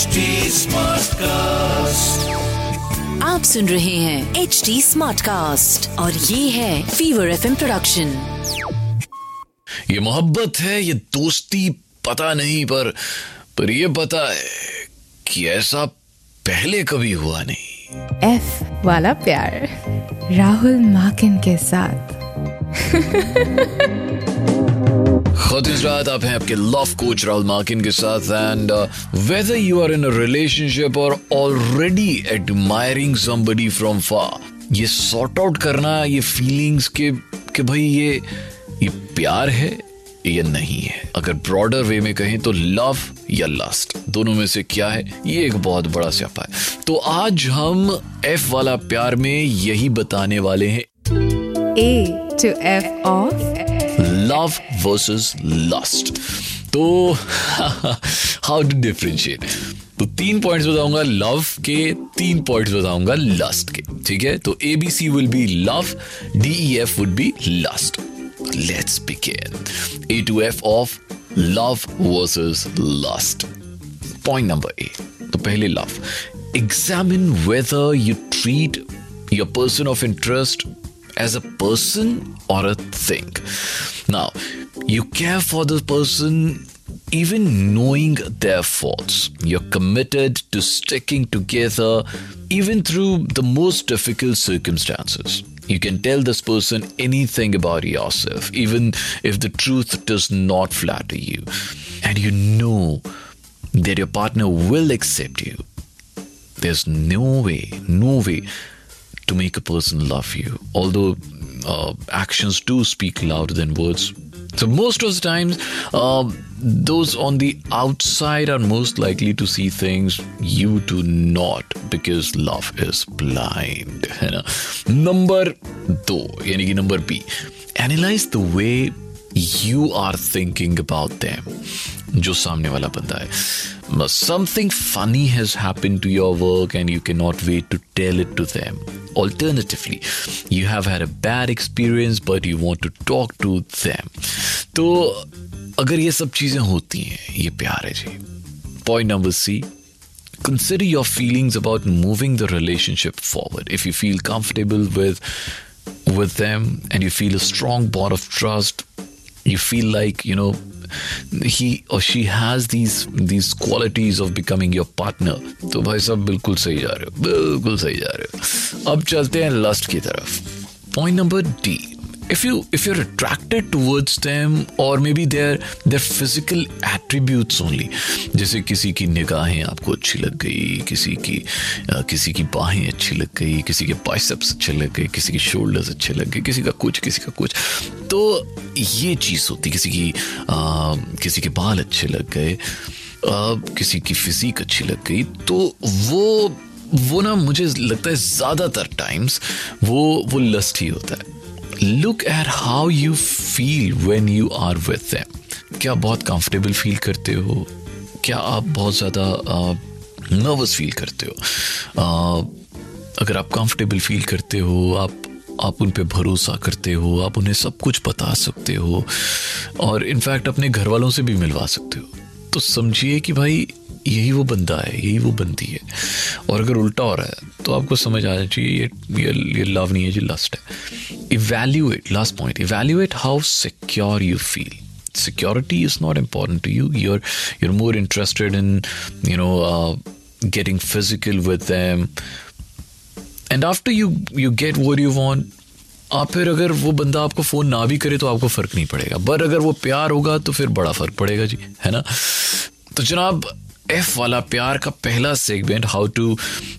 HD Smartcast. आप सुन रहे हैं एच डी स्मार्ट कास्ट और ये है फीवर एफ़ प्रोडक्शन ये मोहब्बत है ये दोस्ती पता नहीं पर पर ये पता है कि ऐसा पहले कभी हुआ नहीं। एफ़ वाला प्यार राहुल माकिन के साथ। खुद इस रात आप हैं आपके लव कोच राहुल मार्किन के साथ and whether you are in relationship और already admiring somebody from far ये सॉर्ट आउट करना, ये फीलिंग्स के, कि भाई ये ये प्यार है या नहीं है? अगर ब्रॉडर वे में कहें तो लव या लस्ट दोनों में से क्या है? ये एक बहुत बड़ा स्यापा है। तो आज हम एफ़ वाला प्यार में यही बताने वाले हैं। A to F of love versus lust तो हाउ टू डिफ्रेंशिएट तो तीन पॉइंट्स बताऊँगा लव के, तीन पॉइंट्स बताऊँगा लस्ट के, ठीक है? तो A B C will be love D E F would be lust let's begin A to F of love versus lust point number A तो पहले love examine whether you treat your person of interest as a person or a thing. Now, you care for the person even knowing their faults. You're committed to sticking together even through the most difficult circumstances. You can tell this person anything about yourself, even if the truth does not flatter you. And you know that your partner will accept you. There's no way, no way to make a person love you. Although uh, actions do speak louder than words. So most of the times, um, those on the outside are most likely to see things you do not because love is blind. है ना? Number दो यानी कि number B. Analyze the way you are thinking about them. जो सामने वाला बंदा है something funny has happen to your work and you can not wait to tell it to them alternatively you have had a bad experience but you want to talk to them तो अगर ये सब चीजें होती हैं ये प्यार है जी point number C consider your feelings about moving the relationship forward if you feel comfortable with with them and you feel a strong bond of trust you feel like you know he or she has these these qualities of becoming your partner तो भाई साहब बिल्कुल सही जा रहे हो बिल्कुल सही जा रहे हो अब चलते हैं लस्ट की तरफ़ point number D if you if you're attracted towards them or maybe their their physical attributes only जैसे किसी की निगाहें आपको अच्छी लग गई किसी की अ, किसी की बाहें अच्छी लग गई किसी के बाइसेप्स अच्छे लग गए किसी के शोल्डर्स अच्छे लग गए किसी का कुछ किसी का कुछ तो ये चीज़ होती किसी की अ, किसी के बाल अच्छे लग गए किसी की फिजिक अच्छी लग गई तो वो वो ना मुझे लगता है ज़्यादातर टाइम्स वो वो लस्ट ही होता है। Look at how you feel when you are with them. क्या बहुत कंफर्टेबल फील करते हो? क्या आप बहुत ज़्यादा नर्वस फील करते हो? अ, अगर आप कंफर्टेबल फील करते हो आप आप उन पे भरोसा करते हो आप उन्हें सब कुछ बता सकते हो और इनफैक्ट अपने घर वालों से भी मिलवा सकते हो। तो समझिए कि भाई यही वो बंदा है यही वो बंदी है। और अगर उल्टा हो रहा है तो आपको समझ आना चाहिए ये ये, ये लव नहीं है ये लस्ट है। Evaluate last point evaluate how secure you feel security is not important to you. You're you're more interested in you know uh, getting physical with them. And after you you get what you want आप फिर अगर वो बंदा आपको phone ना भी करे तो आपको फ़र्क नहीं पड़ेगा। पर अगर वो प्यार होगा तो फिर बड़ा फ़र्क पड़ेगा जी है ना? तो जनाब एफ़ वाला प्यार का पहला segment how to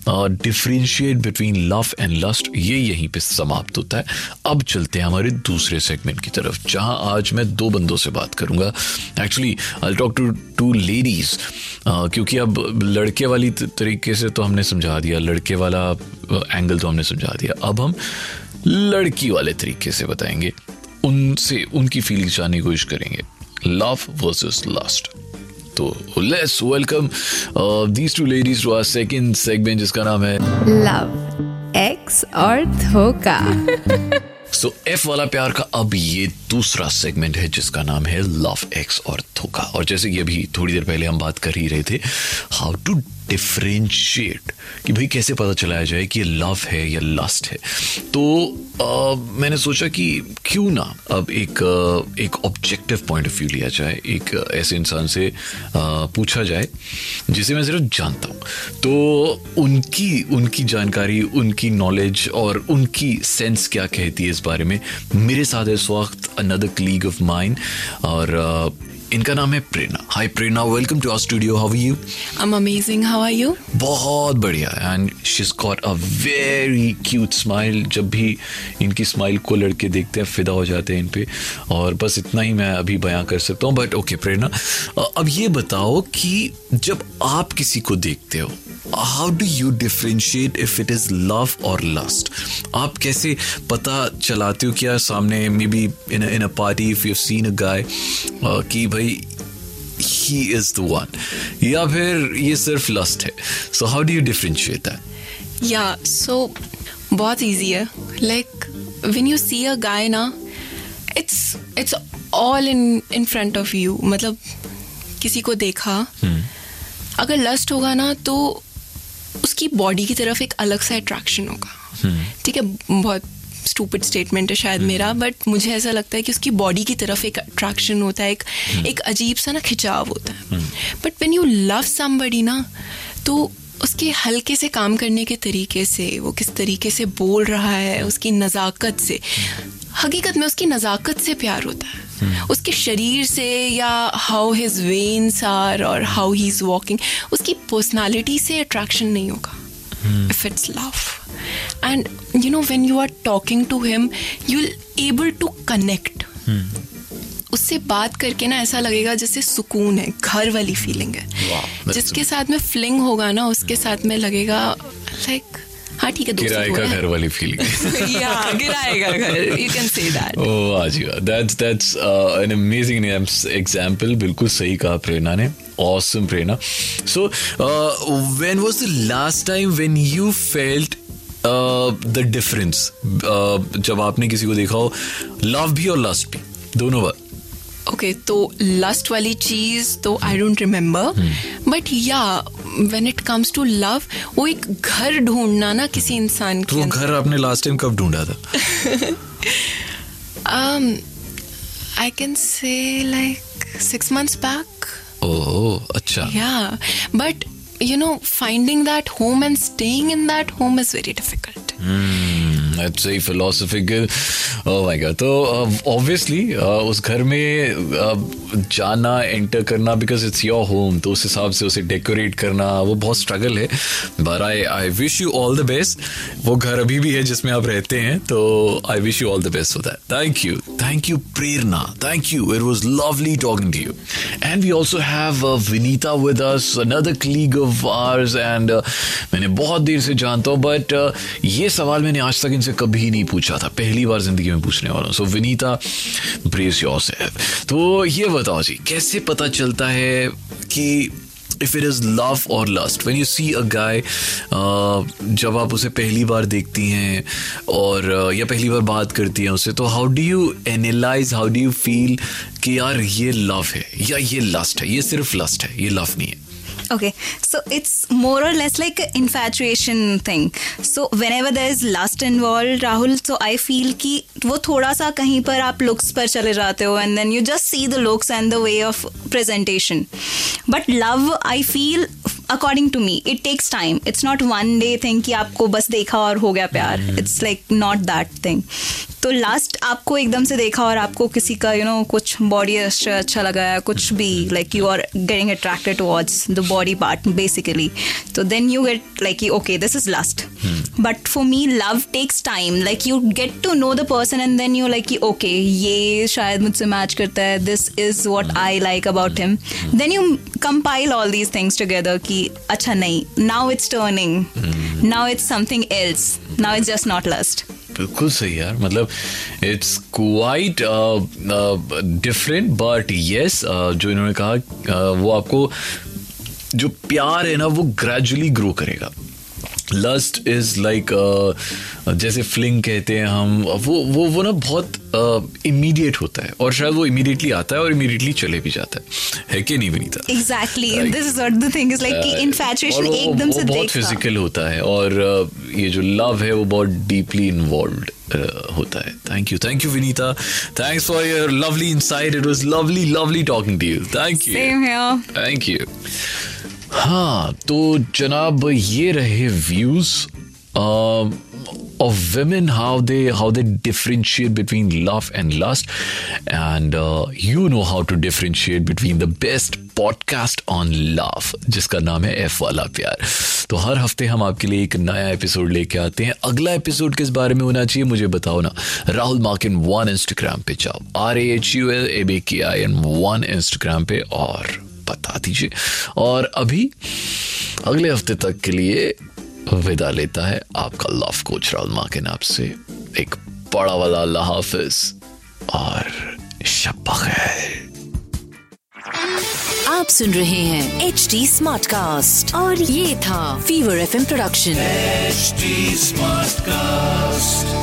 differentiate between love and lust ये यहीं पे समाप्त होता है। अब चलते हैं हमारे दूसरे सेगमेंट की तरफ़, जहाँ आज मैं दो बंदों से बात करूँगा। Actually I talk to two ladies क्योंकि अब लड़के वाली तरीके से तो हमने समझा दिया, लड़के वाला एंगल तो हमने समझा दिया। अब हम लड़की वाले तरीके से बताएँगे, उनसे, उनकी फीलिंग्स जानने की कोशिश करेंगे। लव वर्सेस लस्ट तो let's welcome these two ladies to our second segment जिसका नाम है लव एक्स और धोखा। सो एफ़ वाला प्यार का अब ये दूसरा सेगमेंट है जिसका नाम है लव एक्स और धोखा। और जैसे कि अभी थोड़ी देर पहले हम बात कर ही रहे थे हाउ टू डिफ्रेंशिएट कि भाई कैसे पता चलाया जाए कि ये लव है या लस्ट है? तो आ, मैंने सोचा कि क्यों ना अब एक आ, एक ऑब्जेक्टिव पॉइंट ऑफ़ व्यू लिया जाए एक ऐसे इंसान से आ, पूछा जाए जिसे मैं सिर्फ़ जानता हूँ। तो उनकी उनकी जानकारी उनकी नॉलेज और उनकी सेंस क्या कहती है इस बारे में मेरे साथ इस वक्त अनदर क्लीग ऑफ़ माइंड और इनका नाम है Prerna. Hi Prerna welcome to our studio how are you I am amazing how are you बहुत बढ़िया। And she got a very cute smile जब भी इनकी स्माइल को लड़के देखते हैं फिदा हो जाते हैं इन पे। और बस इतना ही मैं अभी बयां कर सकता हूँ। बट ओके प्रेरणा अब ये बताओ कि जब आप किसी को देखते हो how do you differentiate if it is love और लस्ट आप कैसे पता चलाते हो क्या सामने may be in in a party if you seen a guy कि भाई ही इज़ द वन या फिर ये सिर्फ़ लस्ट है so how do you differentiate that Yeah. So, बहुत easy है. Like when you see a guy ना, it's it's all in in front of you. मतलब किसी को देखा, अगर लस्ट होगा ना तो उसकी बॉडी की तरफ़ एक अलग सा अट्रैक्शन होगा। ठीक है? बहुत स्टूपिड स्टेटमेंट है शायद मेरा बट मुझे ऐसा लगता है कि उसकी बॉडी की तरफ़ एक अट्रैक्शन होता है एक एक अजीब सा ना खिंचाव होता है। But when you love somebody ना तो उसके हल्के से काम करने के तरीके से वो किस तरीके से बोल रहा है उसकी नज़ाकत से हकीकत में उसकी नज़ाकत से प्यार होता है। उसके शरीर से या हाउ हिज वेन्स आर और हाउ ही इज़ वॉकिंग उसकी पर्सनालिटी से अट्रैक्शन नहीं होगा। If it's love. And you know when you are talking to him you'll able to connect उससे बात करके ना ऐसा लगेगा जैसे सुकून है घर वाली फीलिंग है। Wow, जिसके साथ में फ्लिंग होगा ना उसके साथ में लगेगा लाइक हाँ ठीक है किराए का घर वाली फीलिंग या गिराएगा घर यू कैन से दैट वाह that's that's an amazing example बिल्कुल सही कहा प्रेरणा ने। Awesome Prerna. So when was the last time when you felt the difference जब आपने किसी को देखा हो लव भी और लस्ट भी। दोनों बार ओके तो लस्ट वाली चीज़ तो I don't remember but yeah when it comes to love वो एक घर ढूंढना ना किसी इंसान तो के वो घर आपने लास्ट टाइम कब ढूंढा था um i can say like 6 months back oh अच्छा yeah but you know finding that home and staying in that home is very difficult That's very philosophical. Oh my god. तो obviously उस घर में uh, जाना enter करना because it's your home तो उस हिसाब से उसे डेकोरेट करना वो बहुत स्ट्रगल है। But I I wish you all the best वो घर अभी भी है जिसमें आप रहते हैं तो I wish you all the best for that thank you thank you Prerna thank you it was lovely talking to you and we also have Vinita with us another colleague of ours and मैंने बहुत देर से जानता हूँ but ये सवाल मैंने आज तक इनसे कभी नहीं पूछा था। पहली बार ज़िंदगी में पूछने वाला सो विनीता ब्रेस योर तो ये बताओ जी कैसे पता चलता है कि इफ़ इट इज़ लव और lust when you see a guy जब आप उसे पहली बार देखती हैं और uh, या पहली बार बात करती हैं उससे तो how do you analyse how do you feel कि यार ये लव है या ये लस्ट है? ये सिर्फ़ लस्ट है ये लव नहीं है। Okay, so it's more or less like an infatuation thing. So whenever there is lust involved, Rahul, so I feel कि वो थोड़ा सा कहीं पर आप looks पर चले जाते हो and then you just see the looks and the way of presentation. But love, I feel according to me, it takes time. It's not one day thing कि आपको बस देखा और हो गया प्यार. It's like not that thing. तो lust आपको एकदम से देखा और आपको किसी का यू नो कुछ बॉडी अच्छा अच्छा लगा है कुछ भी like you are getting attracted towards the body part basically तो then you get like okay this is lust but for me love takes time like you get to know the person and then you like okay ये शायद मुझसे match करता है. This is what I like about him then you compile all these things together कि अच्छा नहीं. Now it's turning now it's something else now it's just not lust बिल्कुल सही यार मतलब it's quite different but yes जो इन्होंने कहा uh, वो आपको जो प्यार है ना वो ग्रेजुअली ग्रो करेगा। लस्ट इज़ लाइक जैसे फ्लिंग कहते हैं हम वो वो वो ना बहुत इमीडिएट uh, होता है और शायद वो इमीडिएटली आता है और इमीडिएटली चले भी जाता है। है कि नहीं Vinita? Exactly this is what the thing is like कि इन्फैचुएशन एकदम से बहुत फ़िज़िकल होता है और uh, ये जो लव है वो बहुत डीपली इन्वॉल्व होता है। Thank you thank you Vinita. Thanks for your lovely insight it was lovely lovely talking to you thank you thank you हाँ तो जनाब ये रहे views women how they how they differentiate between love and lust. And uh, you know how to differentiate between the best podcast on love जिसका नाम है F वाला प्यार। तो हर हफ़्ते हम आपके लिए एक नया एपिसोड लेके आते हैं। अगला एपिसोड किस बारे में होना चाहिए मुझे बताओ ना। राहुल मार्किन वन इंस्टाग्राम पे जाओ। R A H U L A B K I N one Instagram पे और बता दीजिए। और अभी अगले हफ़्ते तक के लिए विदा लेता है आपका लव कोच राहुल मार्किन आपसे एक बड़ा वाला अल्लाह हाफिज और शब आप सुन रहे हैं एच डी स्मार्ट कास्ट और ये था fever F production H smart Smartcast.